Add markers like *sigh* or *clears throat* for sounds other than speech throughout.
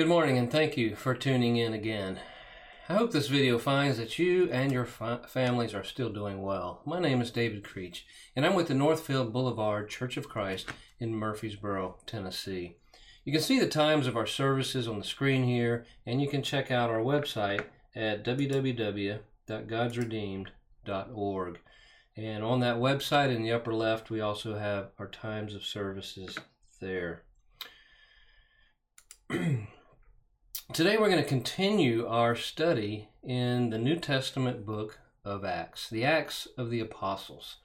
Good morning and thank you for tuning in again. I hope this video finds that you and your fa- families are still doing well. My name is David Creech and I'm with the Northfield Boulevard Church of Christ in Murfreesboro, Tennessee. You can see the times of our services on the screen here and you can check out our website at www.godsredeemed.org. And on that website in the upper left, we also have our times of services there. *clears throat* Today we're going to continue our study in the New Testament book of Acts, the Acts of the Apostles.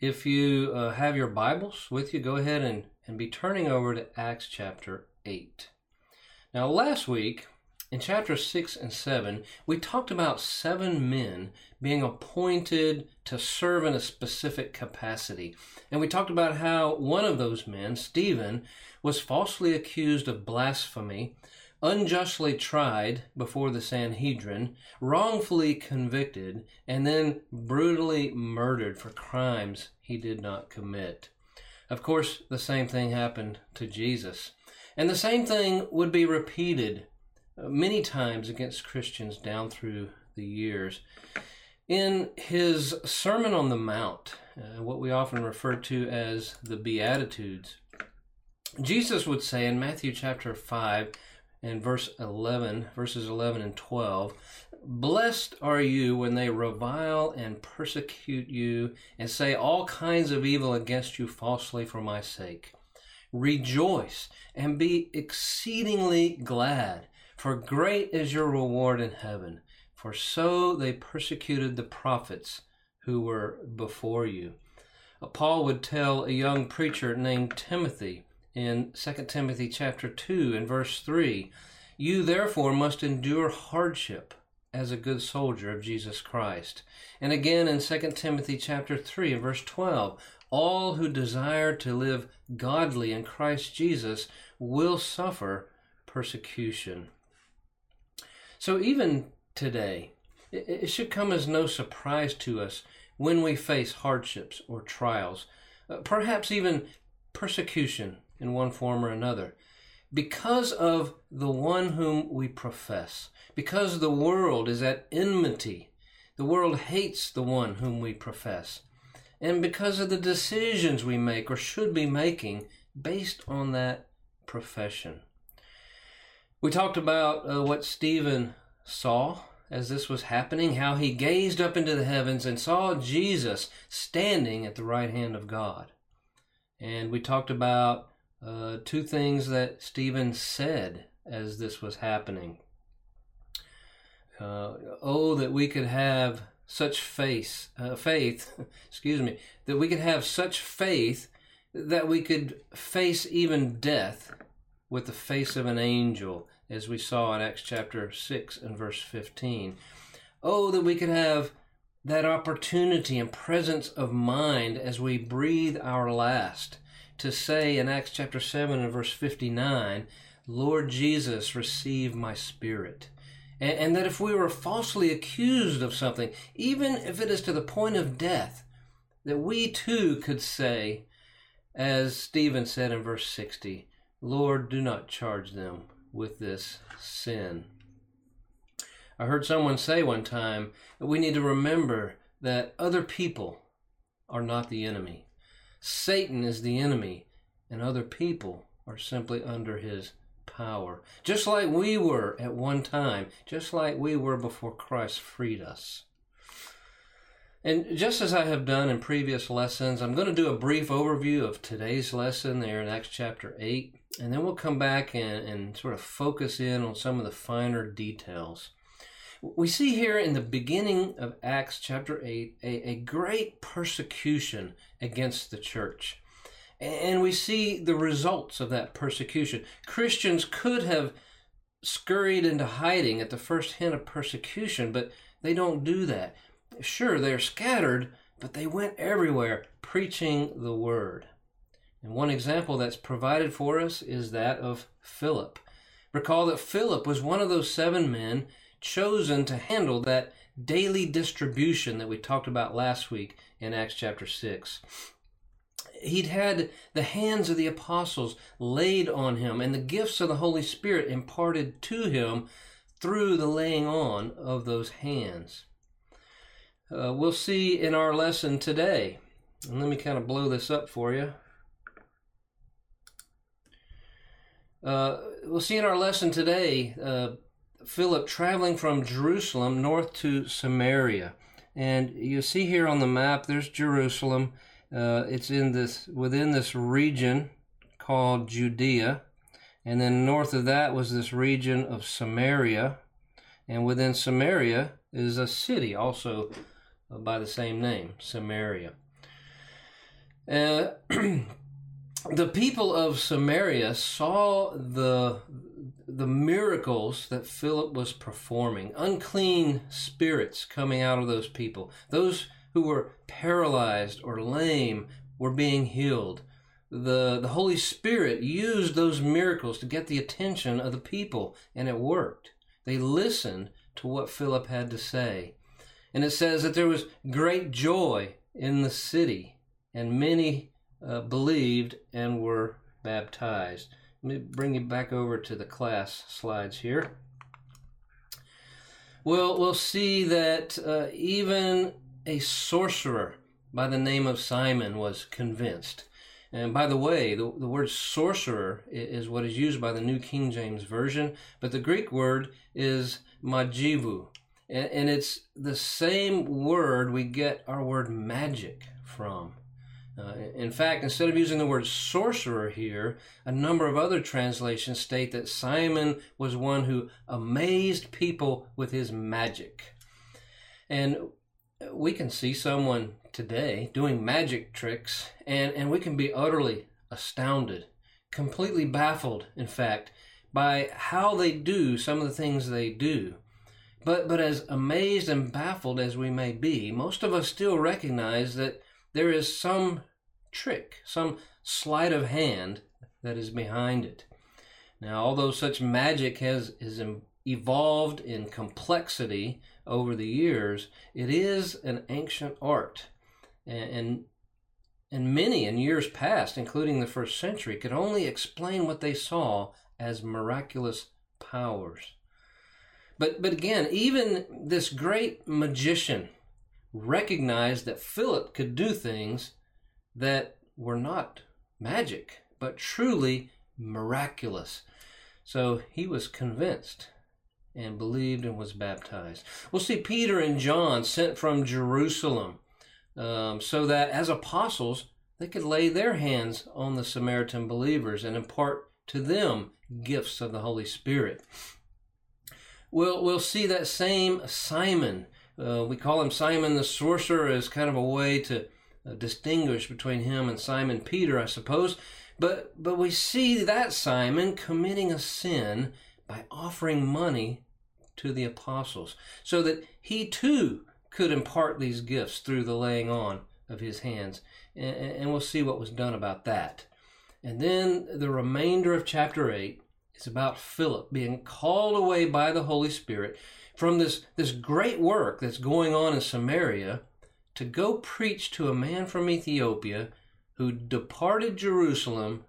If you uh, have your Bibles with you, go ahead and, and be turning over to Acts chapter 8. Now, last week, in chapter 6 and 7, we talked about seven men being appointed to serve in a specific capacity. And we talked about how one of those men, Stephen, was falsely accused of blasphemy, unjustly tried before the Sanhedrin, wrongfully convicted, and then brutally murdered for crimes he did not commit. Of course, the same thing happened to Jesus. And the same thing would be repeated uh, many times against Christians down through the years. In his Sermon on the Mount, uh, what we often refer to as the Beatitudes, Jesus would say in Matthew chapter 5 and verse 11, verses 11 and 12, Blessed are you when they revile and persecute you and say all kinds of evil against you falsely for my sake. Rejoice and be exceedingly glad, for great is your reward in heaven. For so they persecuted the prophets who were before you. Paul would tell a young preacher named Timothy, in 2 Timothy chapter 2 and verse 3. You therefore must endure hardship as a good soldier of Jesus Christ. And again in 2 Timothy chapter 3 and verse 12, all who desire to live godly in Christ Jesus will suffer persecution. So even today, it should come as no surprise to us when we face hardships or trials, uh, perhaps even persecution in one form or another. Because of the one whom we profess, because the world is at enmity, the world hates the one whom we profess, and because of the decisions we make or should be making based on that profession. We talked about uh, what Stephen saw as this was happening, how he gazed up into the heavens and saw Jesus standing at the right hand of God. And we talked about uh, two things that Stephen said as this was happening. Uh, oh, that we could have such faith, uh, faith, *laughs* excuse me, that we could have such faith that we could face even death with the face of an angel, as we saw in Acts chapter 6 and verse 15. Oh, that we could have that opportunity and presence of mind as we breathe our last to say in Acts chapter 7 and verse 59, Lord Jesus, receive my spirit. And, and, that if we were falsely accused of something, even if it is to the point of death, that we too could say, as Stephen said in verse 60, Lord, do not charge them with this sin. I heard someone say one time that we need to remember that other people are not the enemy. Satan is the enemy, and other people are simply under his power. Just like we were at one time, just like we were before Christ freed us. And just as I have done in previous lessons, I'm going to do a brief overview of today's lesson there in Acts chapter 8, and then we'll come back and, and sort of focus in on some of the finer details. We see here in the beginning of Acts chapter 8 a, a great persecution against the church. And we see the results of that persecution. Christians could have scurried into hiding at the first hint of persecution, but they don't do that. Sure, they're scattered, but they went everywhere preaching the word. And one example that's provided for us is that of Philip. Recall that Philip was one of those seven men chosen to handle that daily distribution that we talked about last week in Acts chapter 6. he'd had the hands of the apostles laid on him and the gifts of the Holy Spirit imparted to him through the laying on of those hands. Uh, we'll see in our lesson today. And let me kind of blow this up for you. Uh, we'll see in our lesson today uh, Philip traveling from Jerusalem north to Samaria. And you see here on the map, there's Jerusalem. Uh, it's in this within this region called Judea, and then north of that was this region of Samaria, and within Samaria is a city also by the same name, Samaria. Uh, *clears throat* the people of Samaria saw the the miracles that Philip was performing, unclean spirits coming out of those people. Those who were paralyzed or lame were being healed. The, the Holy Spirit used those miracles to get the attention of the people, and it worked. They listened to what Philip had to say. And it says that there was great joy in the city, and many uh, believed and were baptized. Let me bring you back over to the class slides here. Well, we'll see that uh, even a sorcerer by the name of Simon was convinced. And by the way, the, the word sorcerer is what is used by the New King James Version, but the Greek word is majivu. And, and it's the same word we get our word magic from. Uh, in fact, instead of using the word sorcerer here, a number of other translations state that Simon was one who amazed people with his magic. And we can see someone today doing magic tricks, and, and we can be utterly astounded, completely baffled, in fact, by how they do some of the things they do. But, but as amazed and baffled as we may be, most of us still recognize that there is some trick, some sleight of hand that is behind it. Now, although such magic has, evolved in complexity over the years, it is an ancient art. And, and, and many in years past, including the first century, could only explain what they saw as miraculous powers. But, but again, even this great magician recognized that Philip could do things that were not magic, but truly miraculous. So he was convinced and believed and was baptized. We'll see Peter and John sent from Jerusalem um, so that as apostles, they could lay their hands on the Samaritan believers and impart to them gifts of the Holy Spirit. We'll, we'll see that same Simon. Uh, we call him Simon the sorcerer as kind of a way to uh, distinguish between him and Simon Peter, I suppose. But, but we see that Simon committing a sin by offering money to the apostles so that he too could impart these gifts through the laying on of his hands. And, and we'll see what was done about that. And then the remainder of chapter 8 is about Philip being called away by the Holy Spirit from this, this great work that's going on in Samaria to go preach to a man from Ethiopia who departed Jerusalem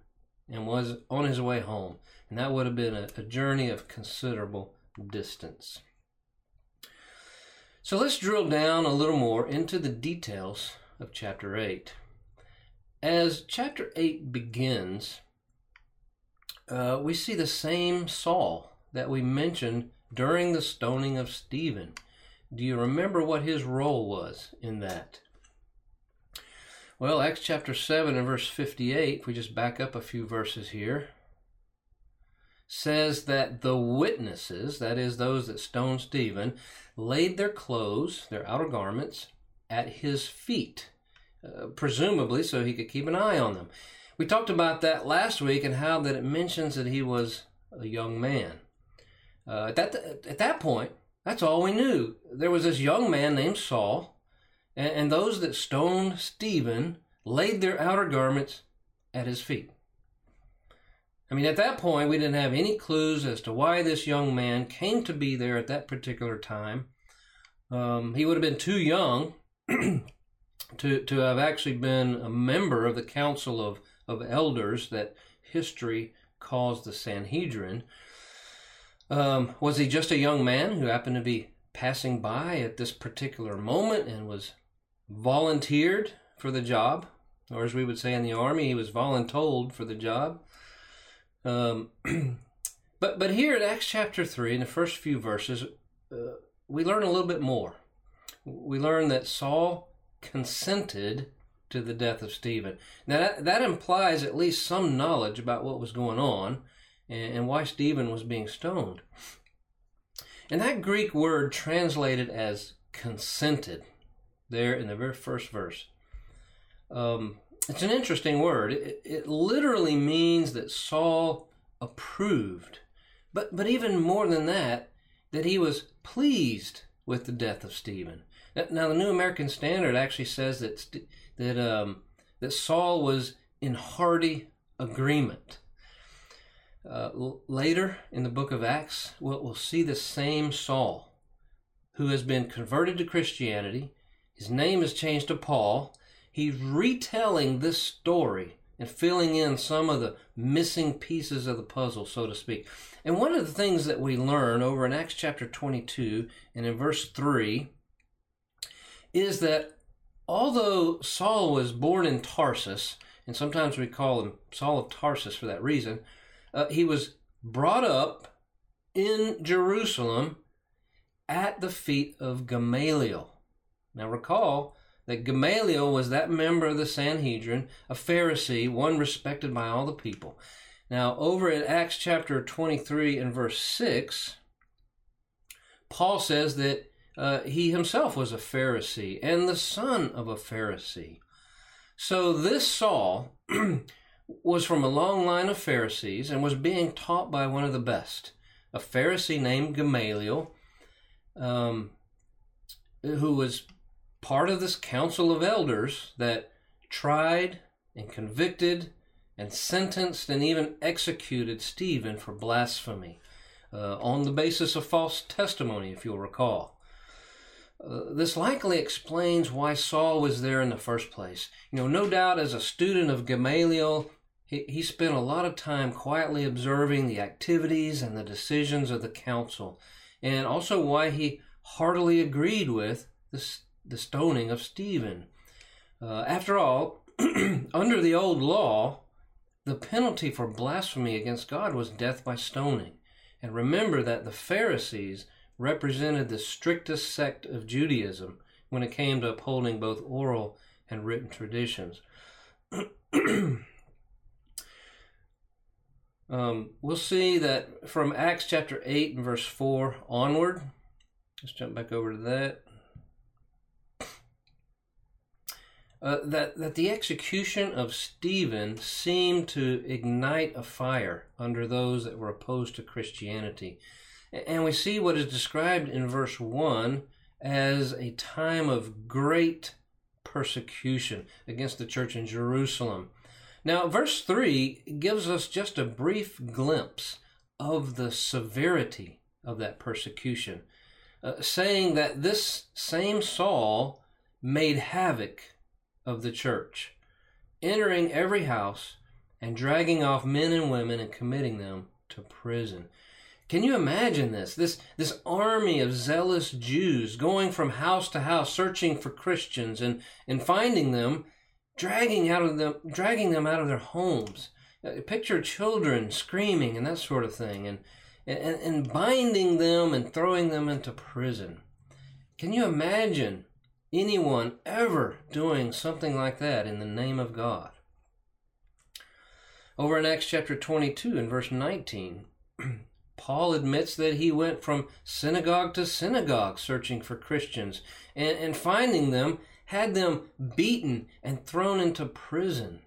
and was on his way home. And that would have been a, a journey of considerable distance. So let's drill down a little more into the details of chapter 8. As chapter 8 begins, uh, we see the same Saul that we mentioned during the stoning of Stephen. Do you remember what his role was in that? Well, Acts chapter 7 and verse 58, if we just back up a few verses here, says that the witnesses, that is, those that stoned Stephen, laid their clothes, their outer garments, at his feet, uh, presumably so he could keep an eye on them. We talked about that last week and how that it mentions that he was a young man. Uh, at that at that point, that's all we knew. There was this young man named Saul, and, and those that stoned Stephen laid their outer garments at his feet. I mean, at that point, we didn't have any clues as to why this young man came to be there at that particular time. Um, he would have been too young *clears throat* to, to have actually been a member of the council of, of elders that history calls the Sanhedrin. Um, was he just a young man who happened to be passing by at this particular moment and was volunteered for the job? Or as we would say in the army, he was voluntold for the job. Um, *clears throat* but but here in Acts chapter three, in the first few verses, uh, we learn a little bit more. We learn that Saul consented to the death of Stephen. Now that, that implies at least some knowledge about what was going on and, why Stephen was being stoned. And that Greek word translated as consented, there in the very first verse, um, it's an interesting word. It, it literally means that Saul approved, but but even more than that, that he was pleased with the death of Stephen. Now, the New American Standard actually says that that um, that Saul was in hearty agreement. Uh, later in the book of Acts, we'll, we'll see the same Saul, who has been converted to Christianity. His name is changed to Paul. He's retelling this story and filling in some of the missing pieces of the puzzle, so to speak. And one of the things that we learn over in Acts chapter 22 and in verse 3 is that although Saul was born in Tarsus, and sometimes we call him Saul of Tarsus for that reason, uh, he was brought up in Jerusalem at the feet of Gamaliel. Now recall that Gamaliel was that member of the Sanhedrin, a Pharisee, one respected by all the people. Now, over in Acts chapter 23 and verse 6, Paul says that uh, he himself was a Pharisee and the son of a Pharisee. So this Saul *clears throat* was from a long line of Pharisees and was being taught by one of the best, a Pharisee named Gamaliel, um, who was part of this council of elders that tried and convicted and sentenced and even executed Stephen for blasphemy uh, on the basis of false testimony, if you'll recall. Uh, this likely explains why Saul was there in the first place. You know, no doubt as a student of Gamaliel, he, spent a lot of time quietly observing the activities and the decisions of the council, and also why he heartily agreed with the, the stoning of Stephen. Uh, after all, *clears throat* under the old law, the penalty for blasphemy against God was death by stoning. And remember that the Pharisees represented the strictest sect of Judaism when it came to upholding both oral and written traditions. *clears throat* um, we'll see that from Acts chapter 8 and verse 4 onward. Let's jump back over to that. Uh, that, that the execution of Stephen seemed to ignite a fire under those that were opposed to Christianity. And we see what is described in verse 1 as a time of great persecution against the church in Jerusalem. Now, verse 3 gives us just a brief glimpse of the severity of that persecution, uh, saying that this same Saul made havoc of the church, entering every house and dragging off men and women and committing them to prison. Can you imagine this? This this army of zealous Jews going from house to house searching for Christians and, and finding them, dragging out of them dragging them out of their homes. Uh, picture children screaming and that sort of thing and, and, and binding them and throwing them into prison. Can you imagine anyone ever doing something like that in the name of God? Over in Acts chapter 22 and verse 19, *clears throat* Paul admits that he went from synagogue to synagogue searching for Christians and, and finding them, had them beaten and thrown into prison.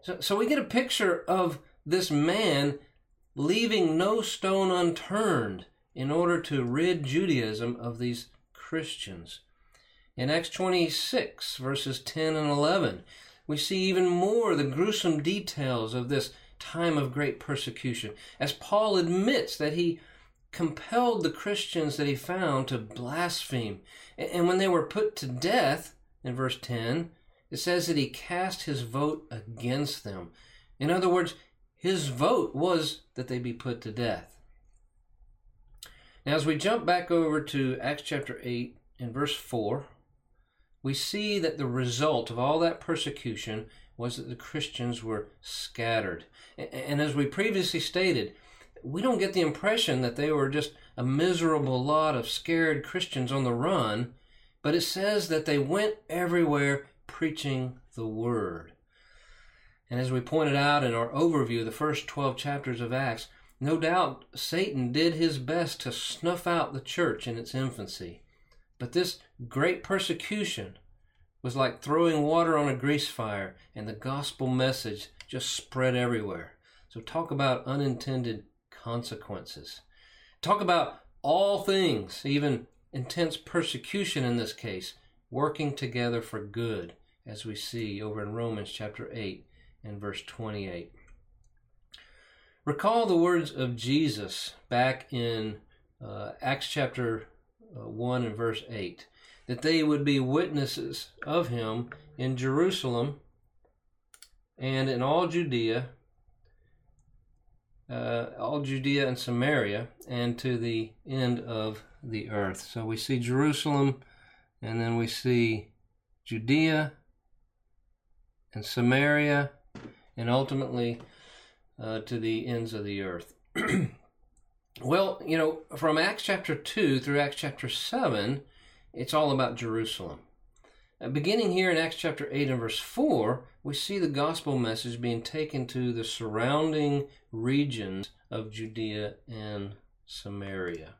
So, so we get a picture of this man leaving no stone unturned in order to rid Judaism of these Christians. In Acts 26, verses 10 and 11, we see even more the gruesome details of this time of great persecution, as Paul admits that he compelled the Christians that he found to blaspheme. And when they were put to death, in verse 10, it says that he cast his vote against them. In other words, his vote was that they be put to death. Now, as we jump back over to Acts chapter 8 and verse 4, we see that the result of all that persecution was that the Christians were scattered. And as we previously stated, we don't get the impression that they were just a miserable lot of scared Christians on the run, but it says that they went everywhere preaching the word. And as we pointed out in our overview, of the first 12 chapters of Acts, no doubt Satan did his best to snuff out the church in its infancy. But this great persecution was like throwing water on a grease fire, and the gospel message just spread everywhere. So, talk about unintended consequences. Talk about all things, even intense persecution in this case, working together for good, as we see over in Romans chapter 8 and verse 28. Recall the words of Jesus back in uh, Acts chapter uh, 1 and verse 8 that they would be witnesses of him in Jerusalem and in all Judea, uh, all Judea and Samaria, and to the end of the earth. So we see Jerusalem, and then we see Judea and Samaria, and ultimately uh, to the ends of the earth. *clears throat* well, you know, from Acts chapter 2 through Acts chapter 7, it's all about Jerusalem. Uh, beginning here in Acts chapter 8 and verse 4, we see the gospel message being taken to the surrounding regions of Judea and Samaria.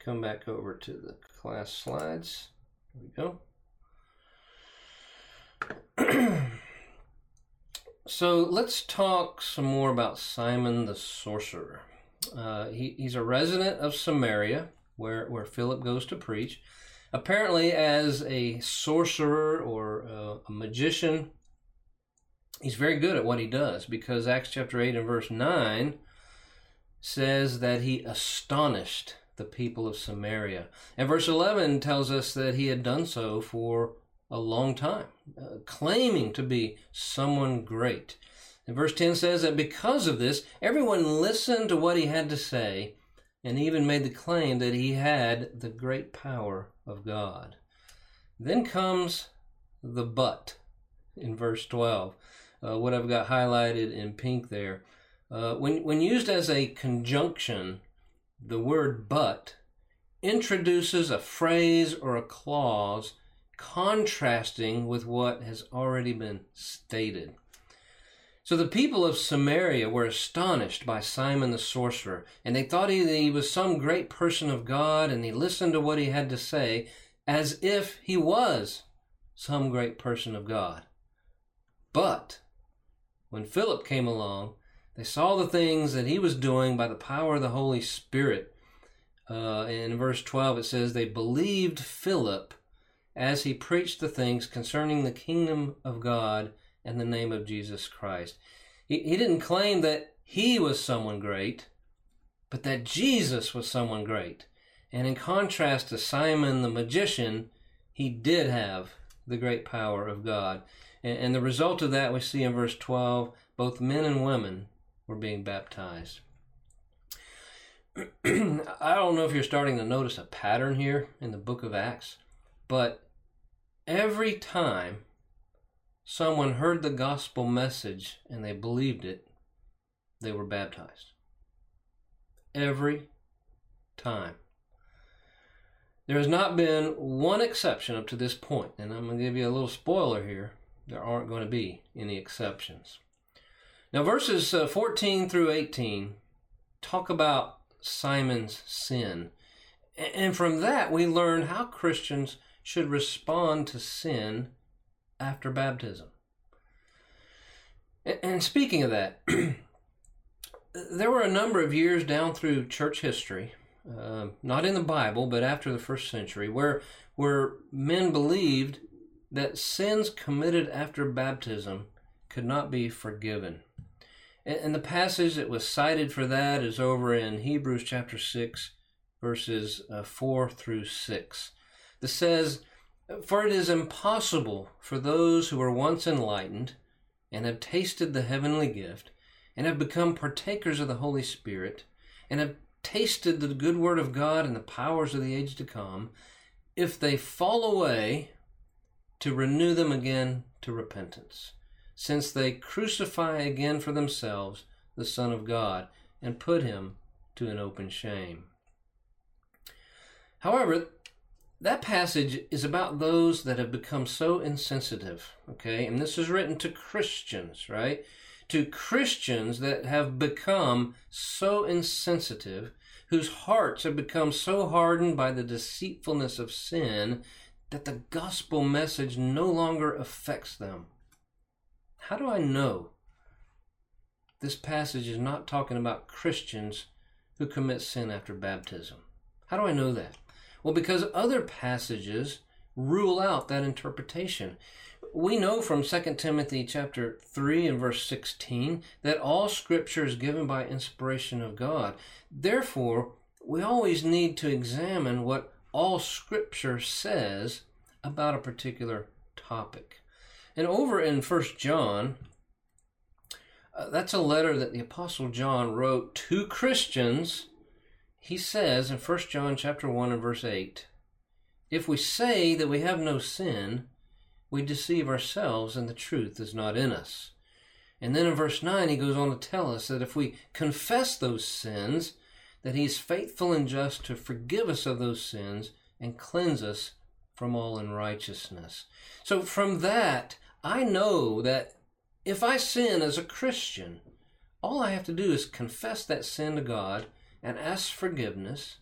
Come back over to the class slides. There we go. *clears throat* so let's talk some more about Simon the sorcerer. Uh, he, he's a resident of Samaria, where, where Philip goes to preach. Apparently, as a sorcerer or uh, a magician, he's very good at what he does because Acts chapter 8 and verse 9 says that he astonished the people of Samaria. And verse 11 tells us that he had done so for a long time, uh, claiming to be someone great. And verse 10 says that because of this, everyone listened to what he had to say and even made the claim that he had the great power of God. Then comes the but in verse 12, uh, what I've got highlighted in pink there. Uh, when, when used as a conjunction, the word but introduces a phrase or a clause contrasting with what has already been stated. So the people of Samaria were astonished by Simon the sorcerer, and they thought he, he was some great person of God, and they listened to what he had to say as if he was some great person of God. But when Philip came along, they saw the things that he was doing by the power of the Holy Spirit. Uh, in verse 12, it says, They believed Philip as he preached the things concerning the kingdom of God and the name of Jesus Christ. He, he didn't claim that he was someone great, but that Jesus was someone great. And in contrast to Simon the magician, he did have the great power of God. And, and the result of that we see in verse 12 both men and women were being baptized. *clears throat* I don't know if you're starting to notice a pattern here in the book of Acts, but every time someone heard the gospel message and they believed it, they were baptized. Every time. There has not been one exception up to this point, and I'm going to give you a little spoiler here. There aren't going to be any exceptions. Now, verses uh, 14 through 18 talk about Simon's sin. And from that, we learn how Christians should respond to sin after baptism. And speaking of that, *clears throat* there were a number of years down through church history, uh, not in the Bible, but after the first century, where where men believed that sins committed after baptism could not be forgiven. And, the passage that was cited for that is over in Hebrews chapter 6, verses uh, 4 through 6, that says, For it is impossible for those who were once enlightened and have tasted the heavenly gift and have become partakers of the Holy Spirit and have tasted the good word of God and the powers of the age to come, if they fall away, to renew them again to repentance, since they crucify again for themselves the Son of God and put him to an open shame. However, that passage is about those that have become so insensitive, okay? And this is written to Christians, right? To Christians that have become so insensitive, whose hearts have become so hardened by the deceitfulness of sin that the gospel message no longer affects them. How do I know this passage is not talking about Christians who commit sin after baptism? How do I know that? Well, because other passages rule out that interpretation. We know from 2 Timothy chapter 3 and verse 16 that all scripture is given by inspiration of God. Therefore, we always need to examine what all scripture says about a particular topic. And over in 1 John, uh, that's a letter that the apostle John wrote to Christians he says in 1 John chapter 1 and verse 8, If we say that we have no sin, we deceive ourselves and the truth is not in us. And then in verse 9 he goes on to tell us that if we confess those sins, that he is faithful and just to forgive us of those sins and cleanse us from all unrighteousness. So from that, I know that if I sin as a Christian, all I have to do is confess that sin to God and ask forgiveness,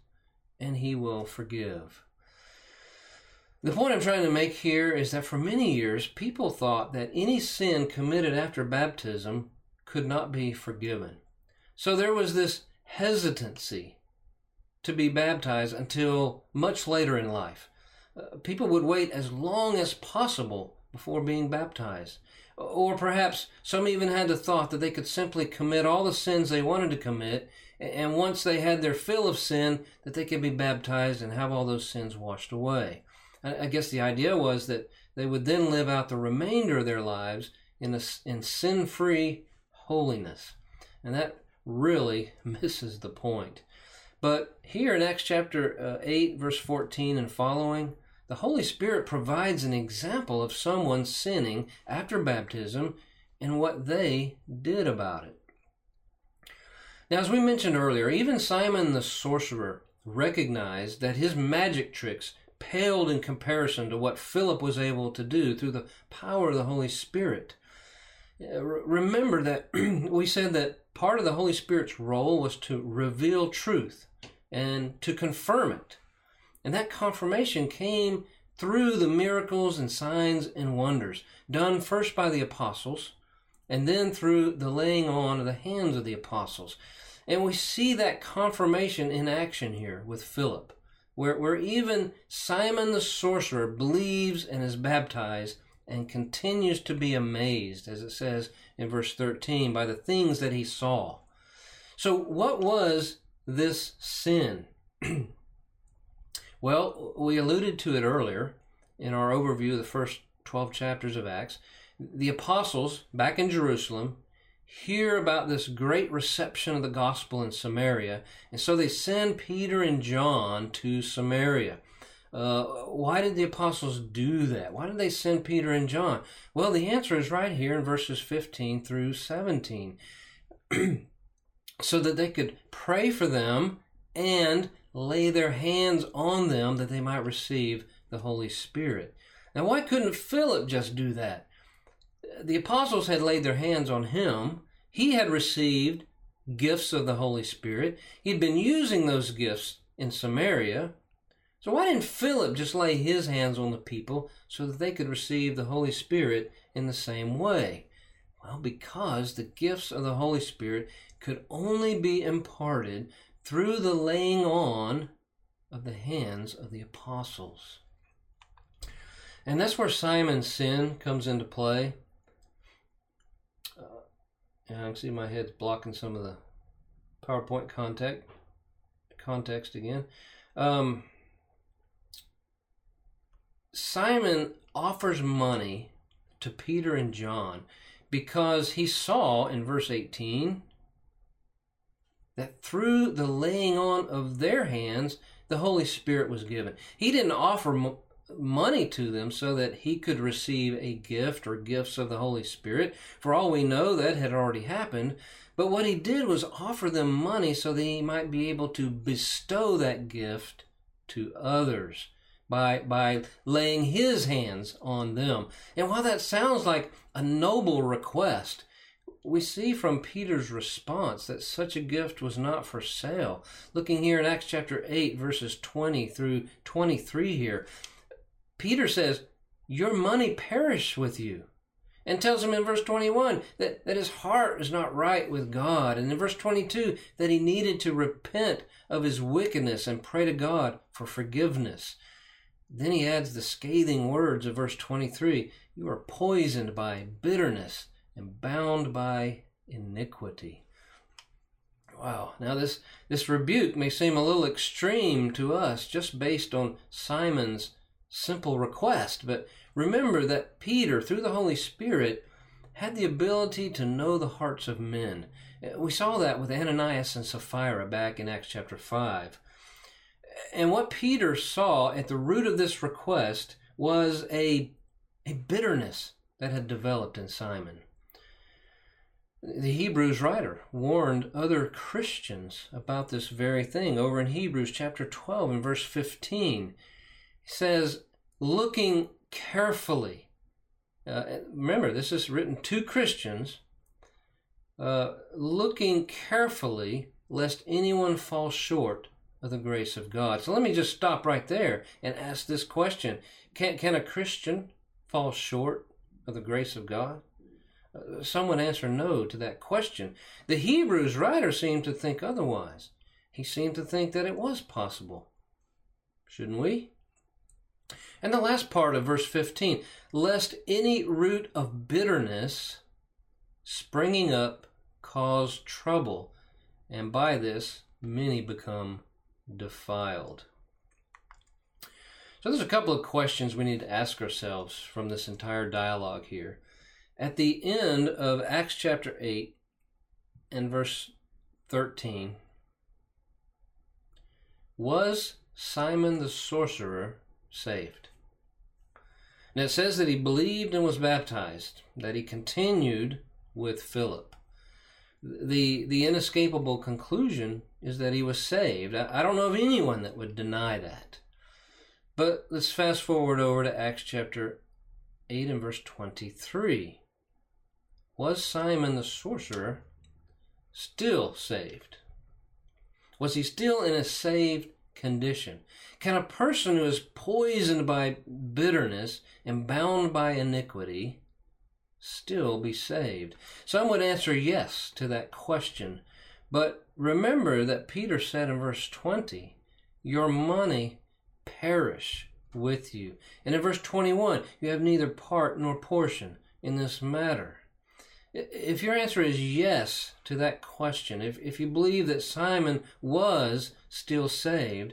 and He will forgive. The point I'm trying to make here is that for many years, people thought that any sin committed after baptism could not be forgiven. So there was this hesitancy to be baptized until much later in life. Uh, people would wait as long as possible before being baptized. Or perhaps some even had the thought that they could simply commit all the sins they wanted to commit and once they had their fill of sin, that they could be baptized and have all those sins washed away. I guess the idea was that they would then live out the remainder of their lives in, in sin free holiness. And that really *laughs* misses the point. But here in Acts chapter uh, 8, verse 14 and following, the Holy Spirit provides an example of someone sinning after baptism and what they did about it. Now, as we mentioned earlier, even Simon the sorcerer recognized that his magic tricks paled in comparison to what Philip was able to do through the power of the Holy Spirit. Remember that *clears throat* we said that part of the Holy Spirit's role was to reveal truth and to confirm it. And that confirmation came through the miracles and signs and wonders done first by the apostles and then through the laying on of the hands of the apostles. And we see that confirmation in action here with Philip, where, where even Simon the sorcerer believes and is baptized and continues to be amazed, as it says in verse 13, by the things that he saw. So, what was this sin? *clears throat* well, we alluded to it earlier in our overview of the first 12 chapters of Acts the apostles back in Jerusalem hear about this great reception of the gospel in Samaria, and so they send Peter and John to Samaria. Uh, why did the apostles do that? Why did they send Peter and John? Well, the answer is right here in verses 15 through 17. *clears throat* so that they could pray for them and lay their hands on them that they might receive the Holy Spirit. Now, why couldn't Philip just do that? the apostles had laid their hands on him. He had received gifts of the Holy Spirit. He'd been using those gifts in Samaria. So why didn't Philip just lay his hands on the people so that they could receive the Holy Spirit in the same way? Well, because the gifts of the Holy Spirit could only be imparted through the laying on of the hands of the apostles. And that's where Simon's sin comes into play. And I can see my head's blocking some of the PowerPoint contact, context again. Um, Simon offers money to Peter and John because he saw in verse 18 that through the laying on of their hands, the Holy Spirit was given. He didn't offer money to them so that he could receive a gift or gifts of the Holy Spirit. For all we know, that had already happened. But what he did was offer them money so that he might be able to bestow that gift to others by, by laying his hands on them. And while that sounds like a noble request, we see from Peter's response that such a gift was not for sale. Looking here in Acts chapter 8, verses 20 through 23 here, Peter says, Your money perish with you. And tells him in verse 21 that, that his heart is not right with God. And in verse 22 that he needed to repent of his wickedness and pray to God for forgiveness. Then he adds the scathing words of verse 23 You are poisoned by bitterness and bound by iniquity. Wow. Now this this rebuke may seem a little extreme to us just based on Simon's simple request, but remember that Peter through the Holy Spirit had the ability to know the hearts of men. Uh, we saw that with Ananias and Sapphira back in Acts chapter 5. And what Peter saw at the root of this request was a, a bitterness that had developed in Simon. The Hebrews writer warned other Christians about this very thing over in Hebrews chapter 12 and verse 15. He says, looking carefully. Uh, remember, this is written to Christians, uh, looking carefully lest anyone fall short of the grace of God. So let me just stop right there and ask this question Can, can a Christian fall short of the grace of God? Someone answer no to that question. The Hebrews writer seemed to think otherwise. He seemed to think that it was possible. Shouldn't we? And the last part of verse 15 lest any root of bitterness springing up cause trouble, and by this many become defiled. So there's a couple of questions we need to ask ourselves from this entire dialogue here. At the end of Acts chapter 8 and verse 13, was Simon the sorcerer saved? Now it says that he believed and was baptized, that he continued with Philip. The, the inescapable conclusion is that he was saved. I, I don't know of anyone that would deny that. But let's fast forward over to Acts chapter 8 and verse 23. Was Simon the sorcerer still saved? Was he still in a saved condition? Can a person who is poisoned by bitterness and bound by iniquity still be saved? Some would answer yes to that question. But remember that Peter said in verse 20, Your money perish with you. And in verse 21, you have neither part nor portion in this matter. If your answer is yes to that question, if, if you believe that Simon was still saved,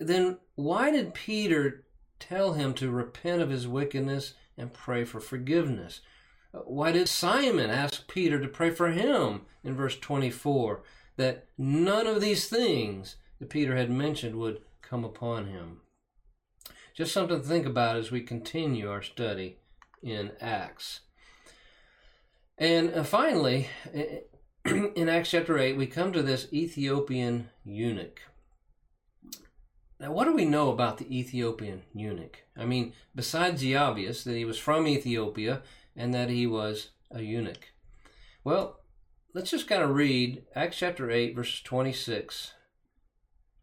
then why did Peter tell him to repent of his wickedness and pray for forgiveness? Why did Simon ask Peter to pray for him in verse 24 that none of these things that Peter had mentioned would come upon him? Just something to think about as we continue our study in Acts. And uh, finally, *clears throat* in Acts chapter 8, we come to this Ethiopian eunuch. Now, what do we know about the Ethiopian eunuch? I mean, besides the obvious that he was from Ethiopia and that he was a eunuch. Well, let's just kind of read Acts chapter 8, verses 26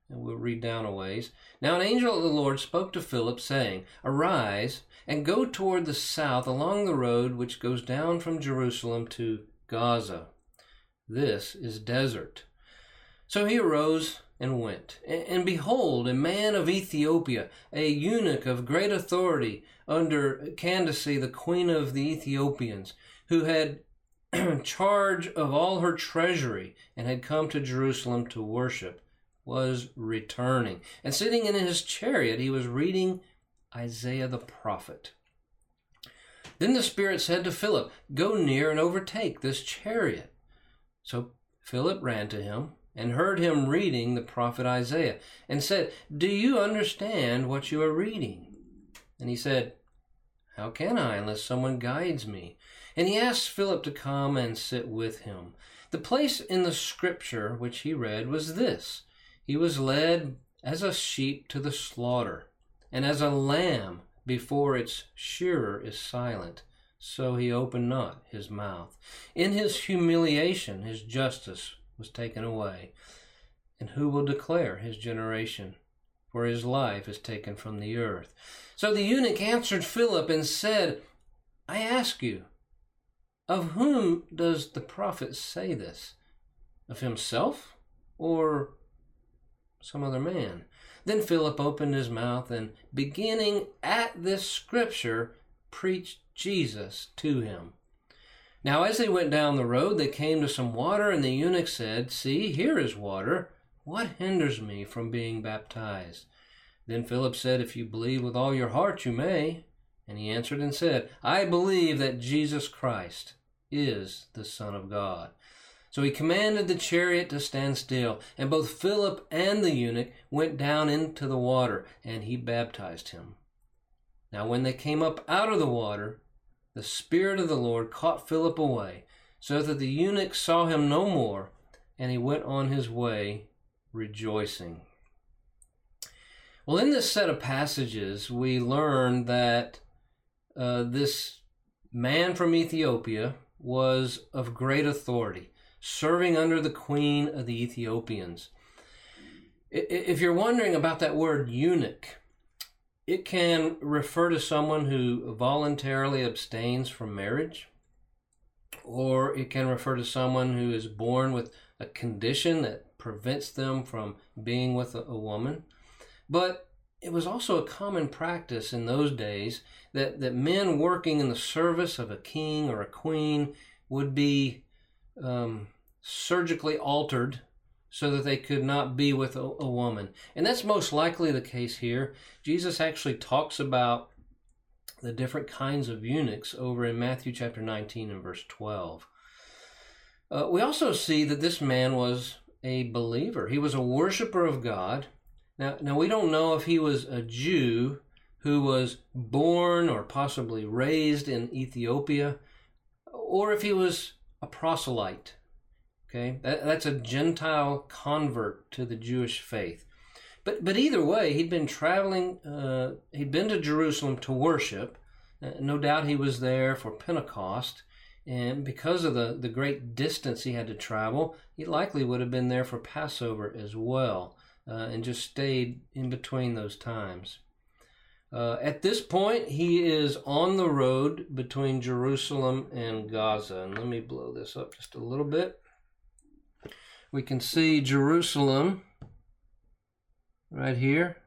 and we'll read down a ways. Now an angel of the Lord spoke to Philip, saying, Arise and go toward the south along the road which goes down from Jerusalem to Gaza. This is desert. So he arose and went. And behold, a man of Ethiopia, a eunuch of great authority under Candace, the queen of the Ethiopians, who had *clears throat* charge of all her treasury and had come to Jerusalem to worship was returning. And sitting in his chariot, he was reading Isaiah the prophet. Then the Spirit said to Philip, Go near and overtake this chariot. So Philip ran to him and heard him reading the prophet Isaiah and said, Do you understand what you are reading? And he said, How can I unless someone guides me? And he asked Philip to come and sit with him. The place in the scripture which he read was this He was led as a sheep to the slaughter, and as a lamb before its shearer is silent, so he opened not his mouth. In his humiliation, his justice was taken away. And who will declare his generation? For his life is taken from the earth. So the eunuch answered Philip and said, I ask you, of whom does the prophet say this? Of himself or some other man? Then Philip opened his mouth and, beginning at this scripture, preached Jesus to him. Now, as they went down the road, they came to some water, and the eunuch said, See, here is water. What hinders me from being baptized? Then Philip said, If you believe with all your heart, you may. And he answered and said, I believe that Jesus Christ is the Son of God. So he commanded the chariot to stand still, and both Philip and the eunuch went down into the water, and he baptized him. Now, when they came up out of the water, the Spirit of the Lord caught Philip away, so that the eunuch saw him no more, and he went on his way rejoicing. Well, in this set of passages, we learn that uh, this man from Ethiopia was of great authority, serving under the queen of the Ethiopians. If you're wondering about that word eunuch, it can refer to someone who voluntarily abstains from marriage, or it can refer to someone who is born with a condition that prevents them from being with a, woman. But it was also a common practice in those days that, that men working in the service of a king or a queen would be um, surgically altered so that they could not be with a, a woman. And that's most likely the case here. Jesus actually talks about the different kinds of eunuchs over in Matthew chapter 19 and verse 12. Uh, we also see that this man was a believer. He was a worshiper of God. Now, now we don't know if he was a Jew who was born or possibly raised in Ethiopia, or if he was a proselyte Okay, that, that's a Gentile convert to the Jewish faith. But but either way, he'd been traveling. Uh, he'd been to Jerusalem to worship. Uh, no doubt he was there for Pentecost, and because of the the great distance he had to travel, he likely would have been there for Passover as well, uh, and just stayed in between those times. Uh, at this point, he is on the road between Jerusalem and Gaza. And let me blow this up just a little bit we can see Jerusalem right here.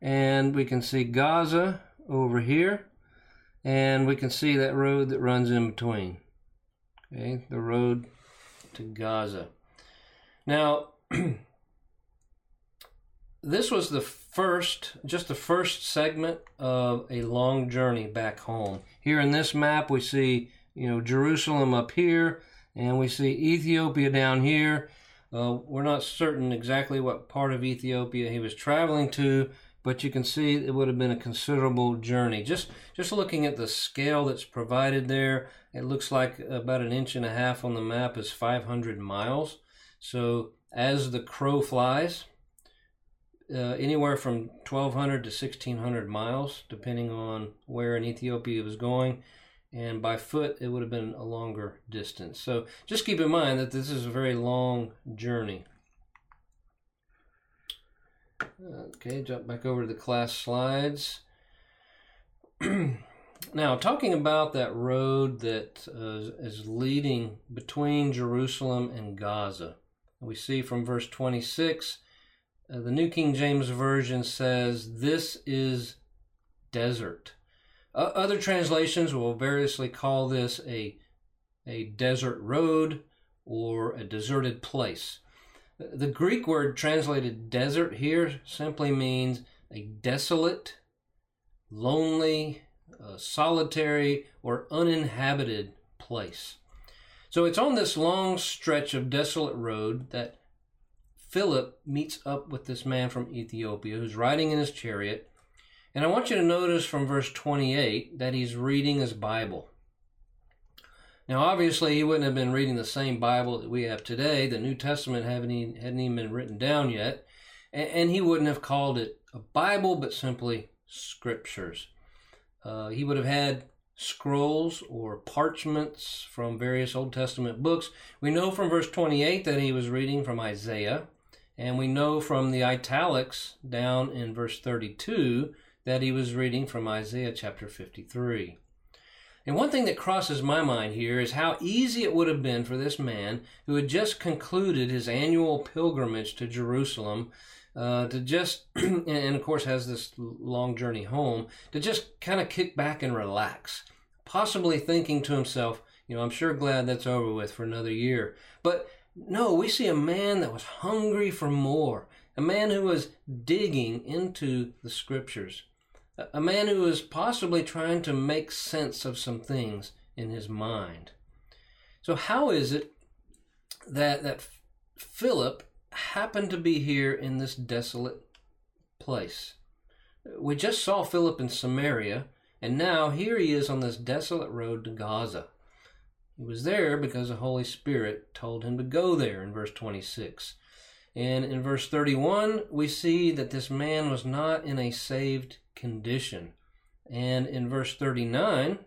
And we can see Gaza over here. And we can see that road that runs in between. Okay, the road to Gaza. Now, *clears throat* this was the first, just the first segment of a long journey back home. Here in this map, we see, you know, Jerusalem up here, and we see Ethiopia down here. Uh, we're not certain exactly what part of Ethiopia he was traveling to, but you can see it would have been a considerable journey. Just just looking at the scale that's provided there, it looks like about an inch and a half on the map is 500 miles. So as the crow flies, uh, anywhere from 1,200 to 1,600 miles, depending on where in Ethiopia it was going and by foot it would have been a longer distance. So just keep in mind that this is a very long journey. Okay, jump back over to the class slides. *clears throat* now, talking about that road that uh, is leading between Jerusalem and Gaza, we see from verse 26, uh, the New King James Version says, This is desert. Uh, other translations will variously call this a, a desert road or a deserted place. The Greek word translated desert here simply means a desolate lonely, uh, solitary, or uninhabited place. So it's on this long stretch of desolate road that Philip meets up with this man from Ethiopia who's riding in his chariot. And I want you to notice from verse 28 that he's reading his Bible. Now, obviously, he wouldn't have been reading the same Bible that we have today. The New Testament hadn't even, hadn't even been written down yet. And, and, he wouldn't have called it a Bible, but simply scriptures. Uh, he would have had scrolls or parchments from various Old Testament books. We know from verse 28 that he was reading from Isaiah, and we know from the italics down in verse 32 that he was reading from Isaiah chapter 53. And one thing that crosses my mind here is how easy it would have been for this man who had just concluded his annual pilgrimage to Jerusalem uh, to just, *clears throat* and of course has this long journey home, to just kind of kick back and relax, possibly thinking to himself, you know, I'm sure glad that's over with for another year. But no, we see a man that was hungry for more, a man who was digging into the scriptures, a man who was possibly trying to make sense of some things in his mind. So, how is it that, that Philip happened to be here in this desolate place. We just saw Philip in Samaria, and now here he is on this desolate road to Gaza. He was there because the Holy Spirit told him to go there in verse 26. And in verse 31, we see that this man was not in a saved condition. And in verse 39,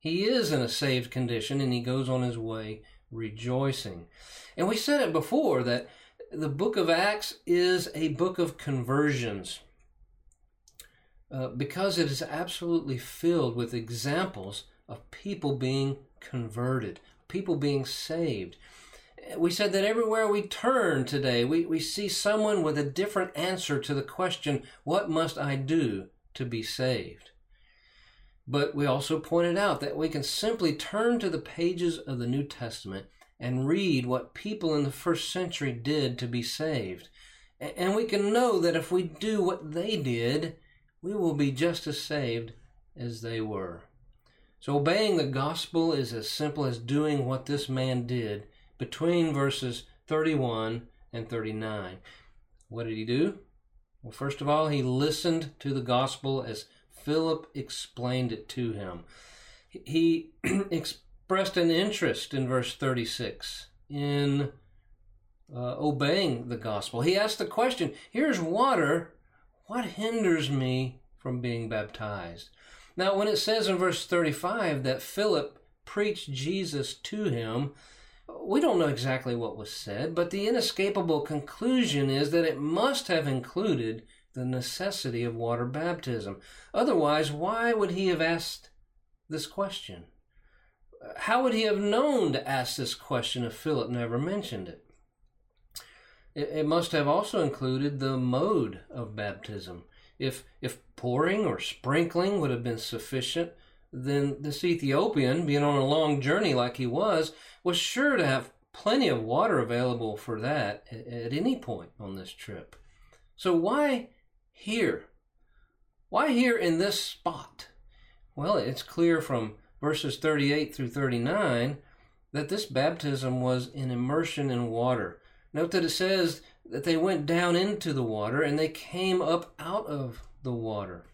he is in a saved condition and he goes on his way rejoicing. And we said it before that the book of Acts is a book of conversions uh, because it is absolutely filled with examples of people being converted, people being saved. We said that everywhere we turn today, we, we see someone with a different answer to the question, What must I do to be saved? But we also pointed out that we can simply turn to the pages of the New Testament and read what people in the first century did to be saved. And we can know that if we do what they did, we will be just as saved as they were. So obeying the gospel is as simple as doing what this man did between verses 31 and 39. What did he do? Well, first of all, he listened to the gospel as Philip explained it to him. He *clears throat* expressed an interest in verse 36 in uh, obeying the gospel. He asked the question here's water, what hinders me from being baptized? Now, when it says in verse 35 that Philip preached Jesus to him, we don't know exactly what was said, but the inescapable conclusion is that it must have included the necessity of water baptism. Otherwise, why would he have asked this question? how would he have known to ask this question if Philip never mentioned it? It, must have also included the mode of baptism. If, if pouring or sprinkling would have been sufficient, then this Ethiopian, being on a long journey like he was, was sure to have plenty of water available for that at, at any point on this trip. So why here? Why here in this spot? Well, it's clear from verses 38 through 39 that this baptism was an immersion in water. Note that it says that they went down into the water and they came up out of the water.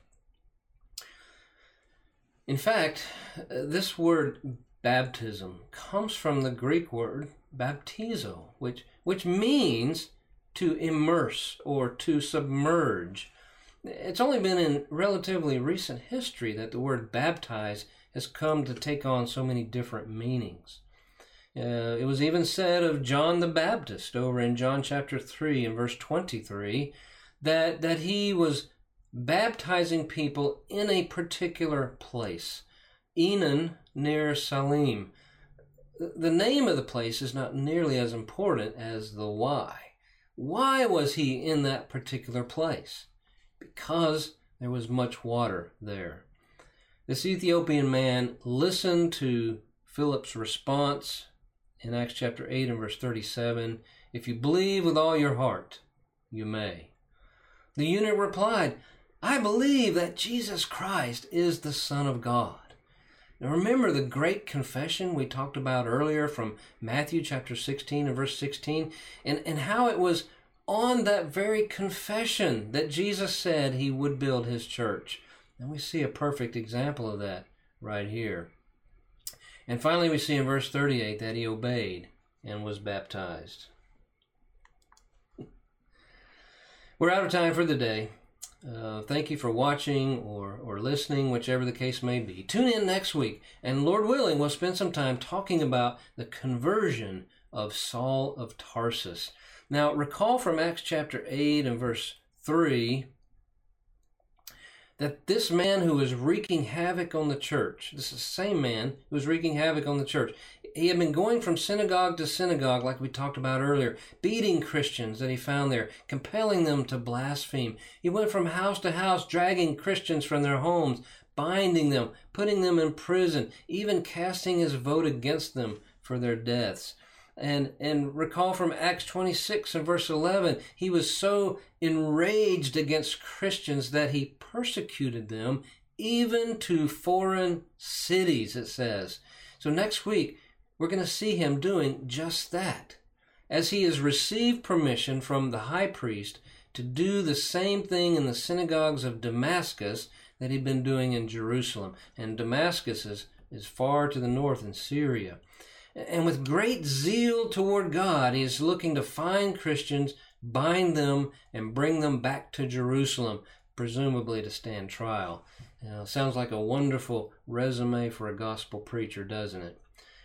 In fact, uh, this word baptism comes from the Greek word baptizo, which, which means to immerse or to submerge. It's only been in relatively recent history that the word baptize has come to take on so many different meanings. Uh, it was even said of John the Baptist over in John chapter 3 and verse 23 that, that he was baptizing people in a particular place, Aenon near Salim. The name of the place is not nearly as important as the why. Why was he in that particular place? Because there was much water there. This Ethiopian man listened to Philip's response in Acts chapter 8 and verse 37 If you believe with all your heart, you may. The eunuch replied, I believe that Jesus Christ is the Son of God. Now remember the great confession we talked about earlier from Matthew chapter 16 and verse 16, and, and how it was on that very confession that Jesus said he would build his church. And we see a perfect example of that right here. And finally, we see in verse 38 that he obeyed and was baptized. We're out of time for the day. Uh, thank you for watching or, or listening, whichever the case may be. Tune in next week, and Lord willing, we'll spend some time talking about the conversion of Saul of Tarsus. Now, recall from Acts chapter 8 and verse 3 that this man who was wreaking havoc on the church, this is the same man who was wreaking havoc on the church, he had been going from synagogue to synagogue, like we talked about earlier, beating Christians that he found there, compelling them to blaspheme. He went from house to house, dragging Christians from their homes, binding them, putting them in prison, even casting his vote against them for their deaths. And, and recall from Acts 26 and verse 11, he was so enraged against Christians that he persecuted them even to foreign cities, it says. So next week, we're going to see him doing just that. As he has received permission from the high priest to do the same thing in the synagogues of Damascus that he'd been doing in Jerusalem. And Damascus is, is far to the north in Syria. And with great zeal toward God, he is looking to find Christians, bind them, and bring them back to Jerusalem, presumably to stand trial. Know, sounds like a wonderful resume for a gospel preacher, doesn't it?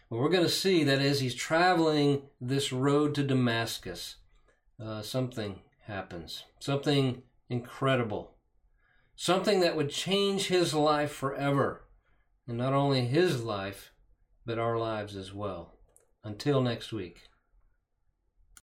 Well, we're going to see that as he's traveling this road to Damascus, uh, something happens. Something incredible. Something that would change his life forever. And not only his life, but our lives as well. Until next week.